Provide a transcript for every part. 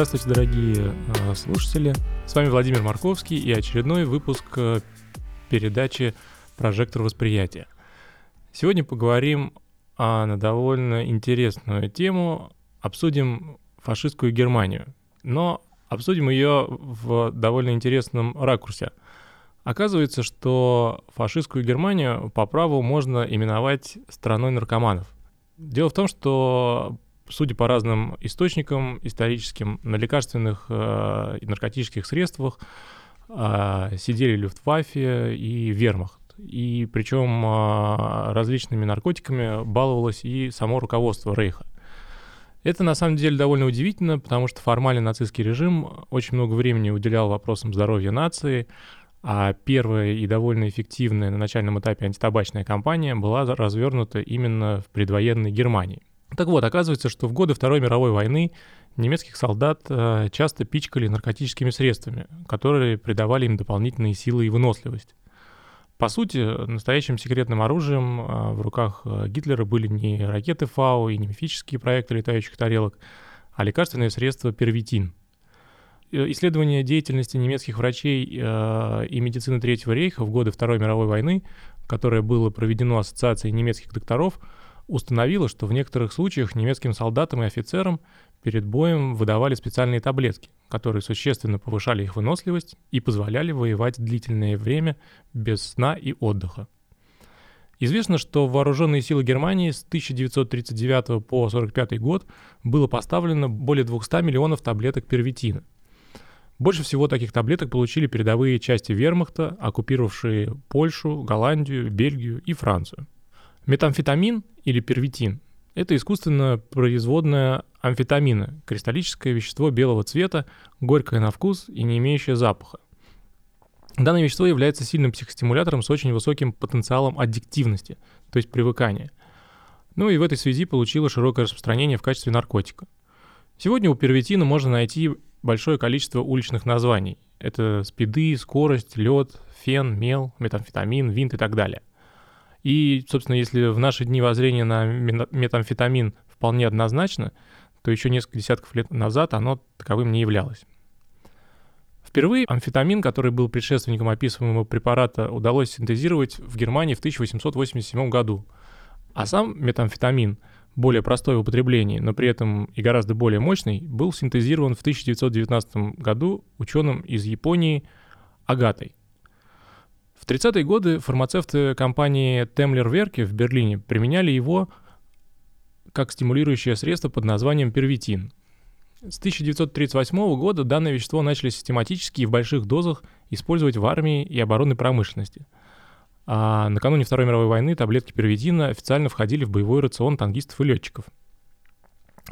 Здравствуйте, дорогие э, слушатели. С вами Владимир Марковский и очередной выпуск э, передачи «Прожектор восприятия». Сегодня поговорим о, на довольно интересную тему. Обсудим фашистскую Германию. Но обсудим ее в довольно интересном ракурсе. Оказывается, что фашистскую Германию по праву можно именовать страной наркоманов. Дело в том, что судя по разным источникам историческим, на лекарственных э, наркотических средствах э, сидели Люфтваффе и Вермахт. И причем э, различными наркотиками баловалось и само руководство Рейха. Это на самом деле довольно удивительно, потому что формально нацистский режим очень много времени уделял вопросам здоровья нации, а первая и довольно эффективная на начальном этапе антитабачная кампания была развернута именно в предвоенной Германии. Так вот, оказывается, что в годы Второй мировой войны немецких солдат э, часто пичкали наркотическими средствами, которые придавали им дополнительные силы и выносливость. По сути, настоящим секретным оружием э, в руках э, Гитлера были не ракеты Фау и не мифические проекты летающих тарелок, а лекарственное средство первитин. Исследование деятельности немецких врачей и медицины Третьего рейха в годы Второй мировой войны, которое было проведено Ассоциацией немецких докторов, установила, что в некоторых случаях немецким солдатам и офицерам перед боем выдавали специальные таблетки, которые существенно повышали их выносливость и позволяли воевать длительное время без сна и отдыха. Известно, что вооруженные силы Германии с 1939 по 1945 год было поставлено более 200 миллионов таблеток первитина. Больше всего таких таблеток получили передовые части вермахта, оккупировавшие Польшу, Голландию, Бельгию и Францию – Метамфетамин или первитин – это искусственно производная амфетамина, кристаллическое вещество белого цвета, горькое на вкус и не имеющее запаха. Данное вещество является сильным психостимулятором с очень высоким потенциалом аддиктивности, то есть привыкания. Ну и в этой связи получило широкое распространение в качестве наркотика. Сегодня у первитина можно найти большое количество уличных названий. Это спиды, скорость, лед, фен, мел, метамфетамин, винт и так далее. И, собственно, если в наши дни воззрение на метамфетамин вполне однозначно, то еще несколько десятков лет назад оно таковым не являлось. Впервые амфетамин, который был предшественником описываемого препарата, удалось синтезировать в Германии в 1887 году. А сам метамфетамин, более простой в употреблении, но при этом и гораздо более мощный, был синтезирован в 1919 году ученым из Японии Агатой. В 30-е годы фармацевты компании Темлер Верке в Берлине применяли его как стимулирующее средство под названием первитин. С 1938 года данное вещество начали систематически и в больших дозах использовать в армии и оборонной промышленности. А накануне Второй мировой войны таблетки первитина официально входили в боевой рацион танкистов и летчиков.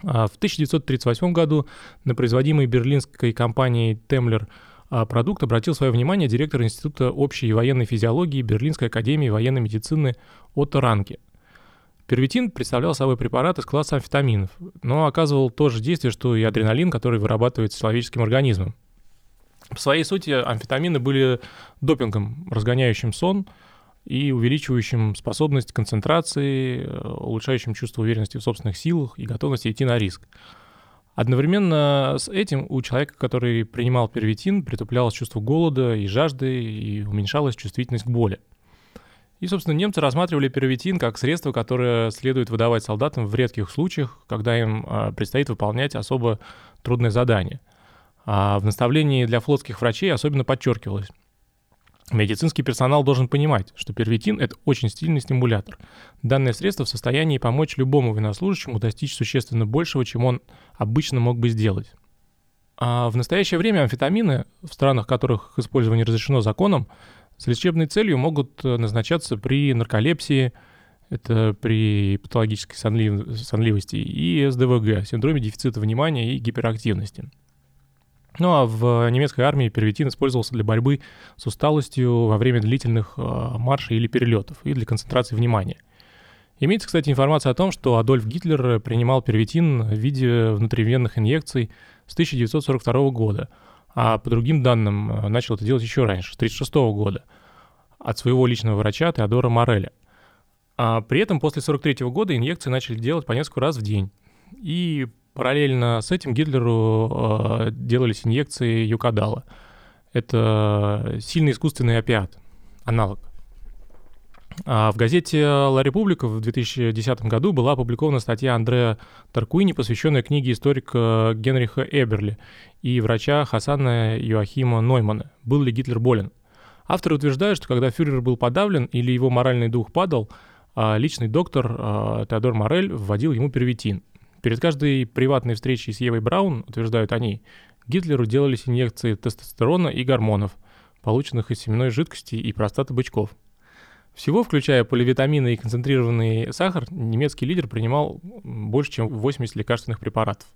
А в 1938 году на производимой берлинской компанией а продукт обратил свое внимание директор Института общей и военной физиологии Берлинской академии военной медицины Отто Ранке. Первитин представлял собой препарат из класса амфетаминов, но оказывал то же действие, что и адреналин, который вырабатывается человеческим организмом. В своей сути амфетамины были допингом, разгоняющим сон и увеличивающим способность концентрации, э, улучшающим чувство уверенности в собственных силах и готовности идти на риск. Одновременно с этим у человека, который принимал первитин, притуплялось чувство голода и жажды, и уменьшалась чувствительность к боли. И, собственно, немцы рассматривали первитин как средство, которое следует выдавать солдатам в редких случаях, когда им а, предстоит выполнять особо трудное задание. А в наставлении для флотских врачей особенно подчеркивалось, Медицинский персонал должен понимать, что первитин – это очень стильный стимулятор. Данное средство в состоянии помочь любому военнослужащему достичь существенно большего, чем он обычно мог бы сделать. А в настоящее время амфетамины, в странах, которых их использование разрешено законом, с лечебной целью могут э, назначаться при нарколепсии, это при патологической сонлив... сонливости, и СДВГ, синдроме дефицита внимания и гиперактивности. Ну а в немецкой армии первитин использовался для борьбы с усталостью во время длительных э, маршей или перелетов и для концентрации внимания. Имеется, кстати, информация о том, что Адольф Гитлер принимал первитин в виде внутривенных инъекций с 1942 года, а по другим данным э, начал это делать еще раньше, с 1936 года, от своего личного врача Теодора Мореля. А при этом после 1943 года инъекции начали делать по несколько раз в день. И Параллельно с этим Гитлеру э, делались инъекции юкадала. Это сильный искусственный опиат, аналог. А в газете «Ла Република» в 2010 году была опубликована статья Андреа Таркуини, посвященная книге историка Генриха Эберли и врача Хасана Юахима Ноймана «Был ли Гитлер болен?». Авторы утверждают, что когда фюрер был подавлен или его моральный дух падал, а личный доктор а, Теодор Морель вводил ему первитин. Перед каждой приватной встречей с Евой Браун, утверждают они, Гитлеру делались инъекции тестостерона и гормонов, полученных из семенной жидкости и простаты бычков. Всего, включая поливитамины и концентрированный сахар, немецкий лидер принимал больше, чем 80 лекарственных препаратов.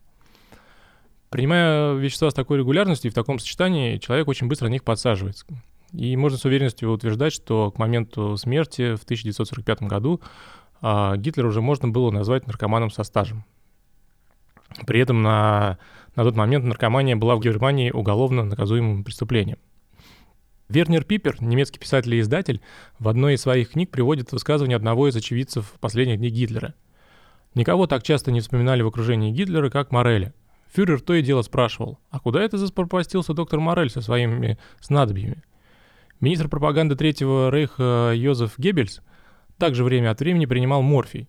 Принимая вещества с такой регулярностью и в таком сочетании, человек очень быстро на них подсаживается. И можно с уверенностью утверждать, что к моменту смерти в 1945 году а, Гитлера уже можно было назвать наркоманом со стажем. При этом на, на тот момент наркомания была в Германии уголовно наказуемым преступлением. Вернер Пипер, немецкий писатель и издатель, в одной из своих книг приводит высказывание одного из очевидцев последних дней Гитлера. Никого так часто не вспоминали в окружении Гитлера, как Мореля. Фюрер то и дело спрашивал, а куда это заспропастился доктор Морель со своими снадобьями? Министр пропаганды Третьего Рейха Йозеф Геббельс также время от времени принимал морфий,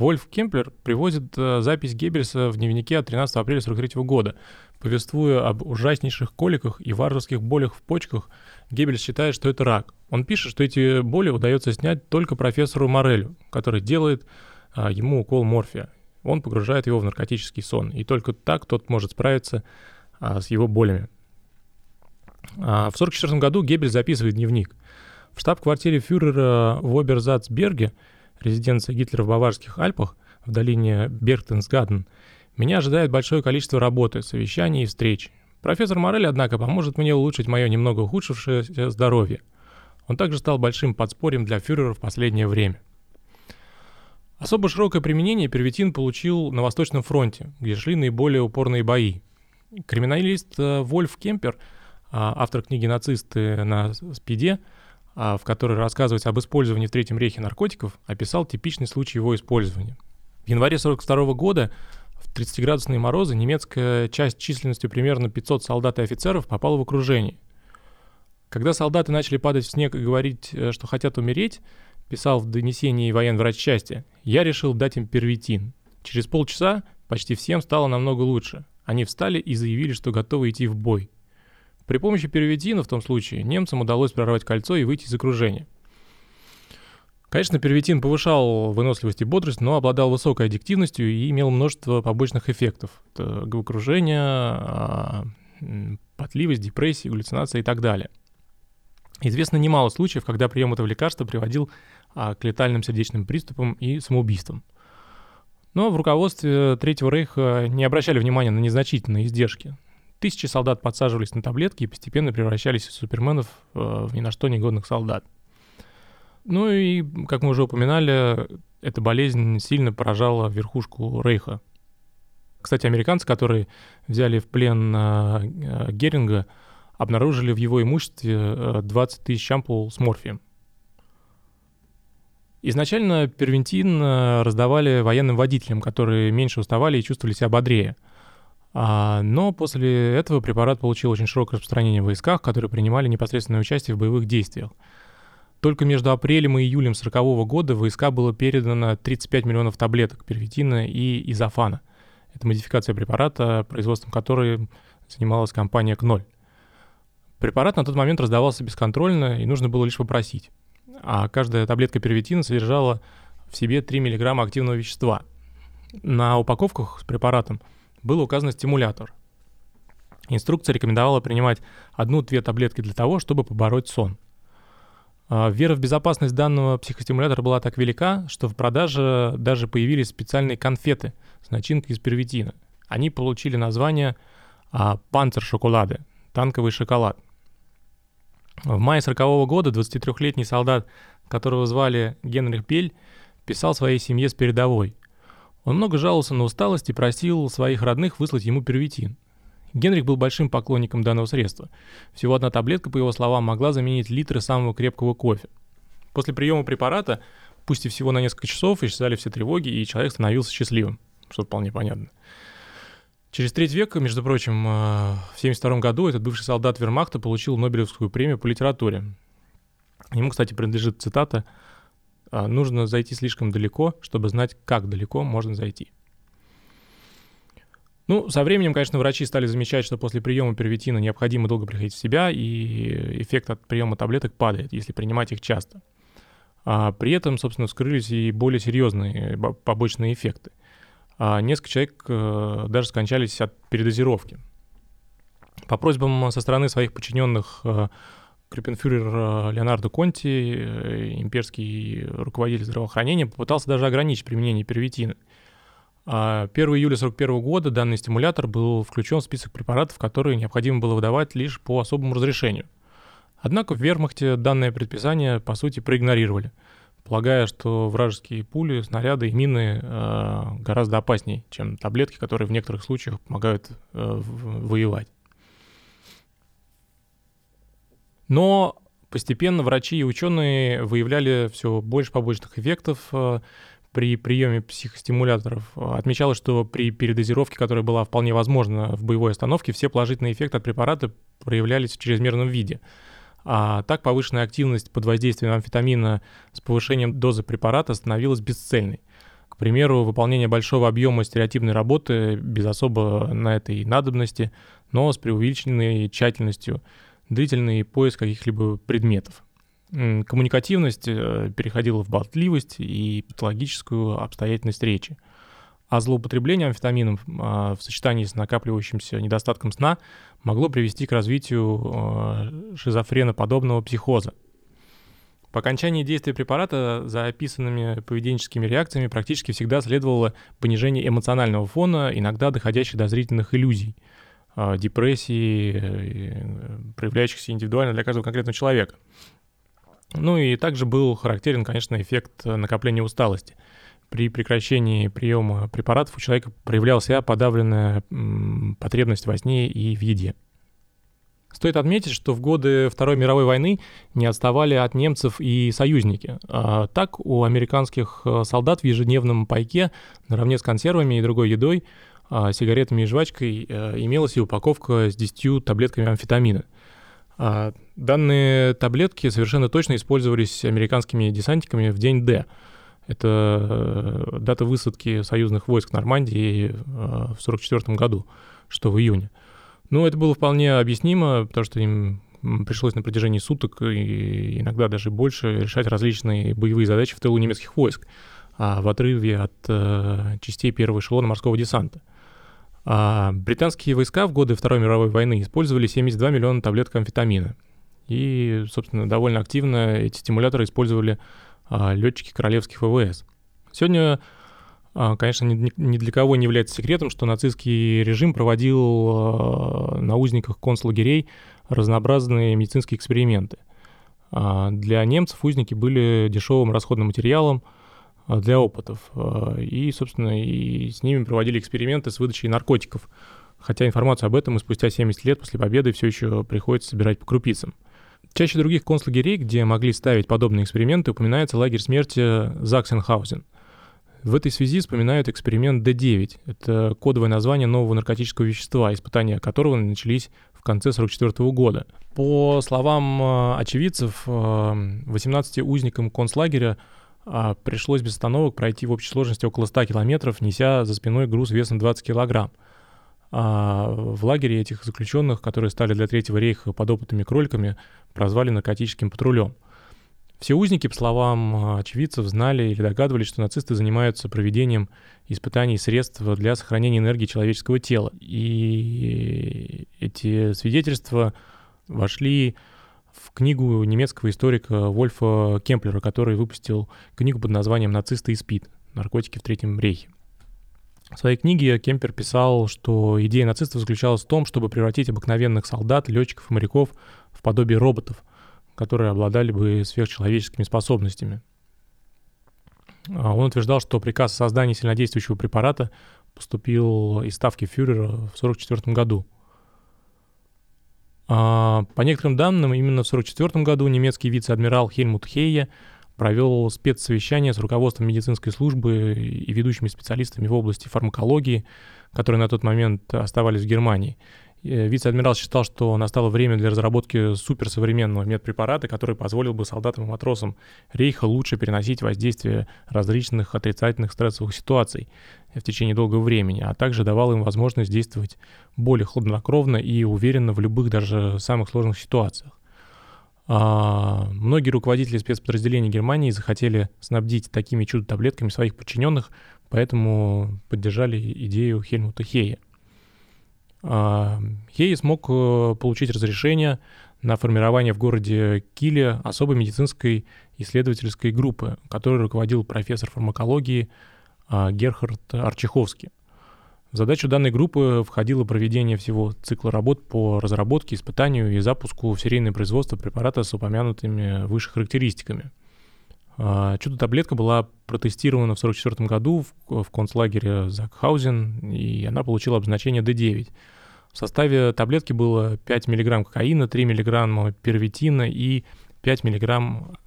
Вольф Кемплер приводит э, запись Геббельса в дневнике от 13 апреля 1943 года. Повествуя об ужаснейших коликах и варварских болях в почках, Геббельс считает, что это рак. Он пишет, что эти боли удается снять только профессору Морелю, который делает а, ему укол морфия. Он погружает его в наркотический сон, и только так тот может справиться а, с его болями. А, в 1944 году Геббельс записывает дневник. В штаб-квартире фюрера в Оберзацберге – резиденция Гитлера в Баварских Альпах, в долине Бергтенсгаден, меня ожидает большое количество работы, совещаний и встреч. Профессор Морель, однако, поможет мне улучшить мое немного ухудшившееся здоровье. Он также стал большим подспорьем для фюрера в последнее время. Особо широкое применение первитин получил на Восточном фронте, где шли наиболее упорные бои. Криминалист э, Вольф Кемпер, а, автор книги «Нацисты на спиде», в которой рассказывается об использовании в Третьем рейхе наркотиков, описал типичный случай его использования. В январе 1942 года в 30-градусные морозы немецкая часть численностью примерно 500 солдат и офицеров попала в окружение. Когда солдаты начали падать в снег и говорить, э, что хотят умереть, писал в донесении военврач части, я решил дать им первитин. Через полчаса почти всем стало намного лучше. Они встали и заявили, что готовы идти в бой. При помощи первитина в том случае немцам удалось прорвать кольцо и выйти из окружения. Конечно, первитин повышал выносливость и бодрость, но обладал высокой аддиктивностью и имел множество побочных эффектов. Это головокружение, а, потливость, депрессия, галлюцинация и так далее. Известно немало случаев, когда прием этого лекарства приводил а, к летальным сердечным приступам и самоубийствам. Но в руководстве Третьего Рейха не обращали внимания на незначительные издержки. Тысячи солдат подсаживались на таблетки и постепенно превращались из суперменов э, в ни на что негодных солдат. Ну и, как мы уже упоминали, эта болезнь сильно поражала верхушку Рейха. Кстати, американцы, которые взяли в плен э, Геринга, обнаружили в его имуществе 20 э, тысяч ампул с морфием. Изначально первентин раздавали военным водителям, которые меньше уставали и чувствовали себя бодрее – но после этого препарат получил очень широкое распространение в войсках, которые принимали непосредственное участие в боевых действиях. Только между апрелем и июлем 1940 года в войска было передано 35 миллионов таблеток первитина и изофана. Это модификация препарата, производством которой занималась компания КНОЛЬ. Препарат на тот момент раздавался бесконтрольно, и нужно было лишь попросить. А каждая таблетка первитина содержала в себе 3 мг активного вещества. На упаковках с препаратом – был указан стимулятор. Инструкция рекомендовала принимать одну-две таблетки для того, чтобы побороть сон. А, вера в безопасность данного психостимулятора была так велика, что в продаже даже появились специальные конфеты с начинкой из первитина. Они получили название а «Панцер-шоколады» — танковый шоколад. В мае 40 года 23-летний солдат, которого звали Генрих Бель, писал своей семье с передовой. Он много жаловался на усталость и просил своих родных выслать ему первитин. Генрих был большим поклонником данного средства. Всего одна таблетка, по его словам, могла заменить литры самого крепкого кофе. После приема препарата, пусть и всего на несколько часов, исчезали все тревоги, и человек становился счастливым, что вполне понятно. Через треть века, между прочим, э, в 1972 году этот бывший солдат Вермахта получил Нобелевскую премию по литературе. Ему, кстати, принадлежит цитата «А, «Нужно зайти слишком далеко, чтобы знать, как далеко можно зайти». Ну, со временем, конечно, врачи стали замечать, что после приема первитина необходимо долго приходить в себя, и эффект от приема таблеток падает, если принимать их часто. А при этом, собственно, вскрылись и более серьезные побочные эффекты. А несколько человек э, даже скончались от передозировки. По просьбам со стороны своих подчиненных э, Крюпенфюрер э, Леонардо Конти, имперский руководитель здравоохранения, попытался даже ограничить применение первитина – 1 а, июля 1941 года данный стимулятор был включен в список препаратов, которые необходимо было выдавать лишь по особому разрешению. Однако в вермахте данное предписание, по сути, проигнорировали, полагая, что вражеские пули, снаряды и мины э, гораздо опаснее, чем таблетки, которые в некоторых случаях помогают э, воевать. Но постепенно врачи и ученые выявляли все больше побочных эффектов, э, при приеме психостимуляторов отмечалось, что при передозировке, которая была вполне возможна в боевой остановке, все положительные эффекты от препарата проявлялись в чрезмерном виде. А так повышенная активность под воздействием амфетамина с повышением дозы препарата становилась бесцельной. К примеру, выполнение большого объема стереотипной работы без особо на этой надобности, но с преувеличенной тщательностью, длительный поиск каких-либо предметов. Коммуникативность э, переходила в болтливость и патологическую обстоятельность речи. А злоупотребление амфетамином а, в сочетании с накапливающимся недостатком сна могло привести к развитию э, шизофреноподобного психоза. По окончании действия препарата за описанными поведенческими реакциями практически всегда следовало понижение эмоционального фона, иногда доходящих до зрительных иллюзий, депрессии, э, проявляющихся индивидуально для каждого конкретного человека. Ну и также был характерен, конечно, эффект накопления усталости. При прекращении приема препаратов у человека проявлялся подавленная потребность во сне и в еде. Стоит отметить, что в годы Второй мировой войны не отставали от немцев и союзники. А так у американских э, солдат в ежедневном пайке наравне с консервами и другой едой, а, сигаретами и жвачкой э, имелась и упаковка с 10 таблетками амфетамина – а данные таблетки совершенно точно использовались американскими десантниками в день Д. Это э, дата высадки союзных войск Нормандии э, в 1944 году, что в июне. Ну, это было вполне объяснимо, потому что им пришлось на протяжении суток и иногда даже больше решать различные боевые задачи в тылу немецких войск, а в отрыве от частей первого эшелона морского десанта. А британские войска в годы Второй мировой войны использовали 72 миллиона таблеток амфетамина. И, собственно, довольно активно эти стимуляторы использовали а, летчики королевских ВВС. Сегодня, а, конечно, ни, ни для кого не является секретом, что нацистский режим проводил а, на узниках концлагерей разнообразные медицинские эксперименты. А, для немцев узники были дешевым расходным материалом, для опытов. А, и, собственно, и с ними проводили эксперименты с выдачей наркотиков. Хотя информацию об этом и спустя 70 лет после победы все еще приходится собирать по крупицам. Чаще других концлагерей, где могли ставить подобные эксперименты, упоминается лагерь смерти Заксенхаузен. В этой связи вспоминают эксперимент D9. Это кодовое название нового наркотического вещества, испытания которого начались в конце 1944 года. По словам а, очевидцев, 18 узникам концлагеря а пришлось без остановок пройти в общей сложности около 100 километров, неся за спиной груз весом 20 килограмм. А в лагере этих заключенных, которые стали для Третьего рейха подопытными кроликами, прозвали наркотическим патрулем. Все узники, по словам очевидцев, знали или догадывались, что нацисты занимаются проведением испытаний средств для сохранения энергии человеческого тела. И эти свидетельства вошли книгу немецкого историка Вольфа Кемплера, который выпустил книгу под названием «Нацисты и СПИД. Наркотики в Третьем рейхе». В своей книге Кемпер писал, что идея нацистов заключалась в том, чтобы превратить обыкновенных солдат, летчиков и моряков в подобие роботов, которые обладали бы сверхчеловеческими способностями. А он утверждал, что приказ о создании сильнодействующего препарата поступил из ставки фюрера в 1944 году. А, по некоторым данным, именно в 1944 году немецкий вице-адмирал Хельмут Хейе провел спецсовещание с руководством медицинской службы и ведущими специалистами в области фармакологии, которые на тот момент оставались в Германии. Э, вице-адмирал считал, что настало время для разработки суперсовременного медпрепарата, который позволил бы солдатам и матросам Рейха лучше переносить воздействие различных отрицательных стрессовых ситуаций в течение долгого времени, а также давал им возможность действовать более хладнокровно и уверенно в любых, даже самых сложных ситуациях. А, многие руководители спецподразделений Германии захотели снабдить такими чудо-таблетками своих подчиненных, поэтому поддержали идею Хельмута Хея. Хей смог э, получить разрешение на формирование в городе Киле особой медицинской исследовательской группы, которой руководил профессор фармакологии а, Герхард Арчиховский. В задачу данной группы входило проведение всего цикла работ по разработке, испытанию и запуску в серийное производство препарата с упомянутыми выше характеристиками. А, чудо-таблетка была протестирована в 1944 году в, в концлагере Закхаузен, и она получила обозначение D9. В составе таблетки было 5 мг кокаина, 3 мг первитина и 5 мг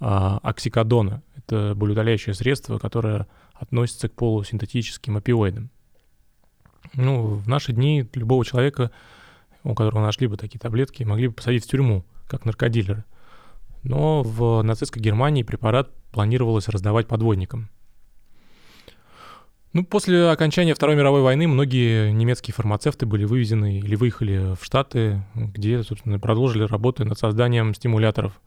а, оксикодона. Это болеутоляющее средство, которое относится к полусинтетическим опиоидам. Ну, в наши дни любого человека, у которого нашли бы такие таблетки, могли бы посадить в тюрьму, как наркодилера. Но в нацистской Германии препарат планировалось раздавать подводникам. Ну, после окончания Второй мировой войны многие немецкие фармацевты были вывезены или выехали в Штаты, где, собственно, продолжили работу над созданием стимуляторов.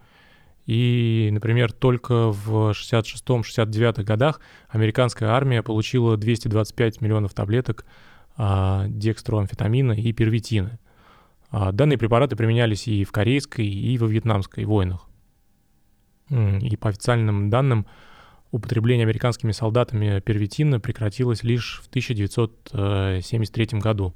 И, например, только в 66-69 годах американская армия получила 225 миллионов таблеток а, декстроамфетамина и первитина. А, данные препараты применялись и в корейской, и во вьетнамской войнах. И по официальным данным, употребление американскими солдатами первитина прекратилось лишь в 1973 э, году.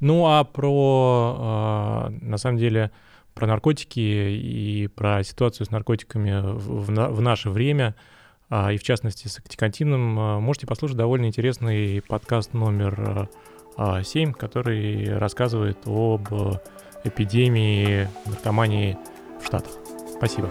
Ну а про, а, на самом деле, про наркотики и про ситуацию с наркотиками в, наше время – а, и в частности с оксикантином, а, можете послушать довольно интересный подкаст номер 7, а, который рассказывает об эпидемии наркомании в Штатах. Спасибо.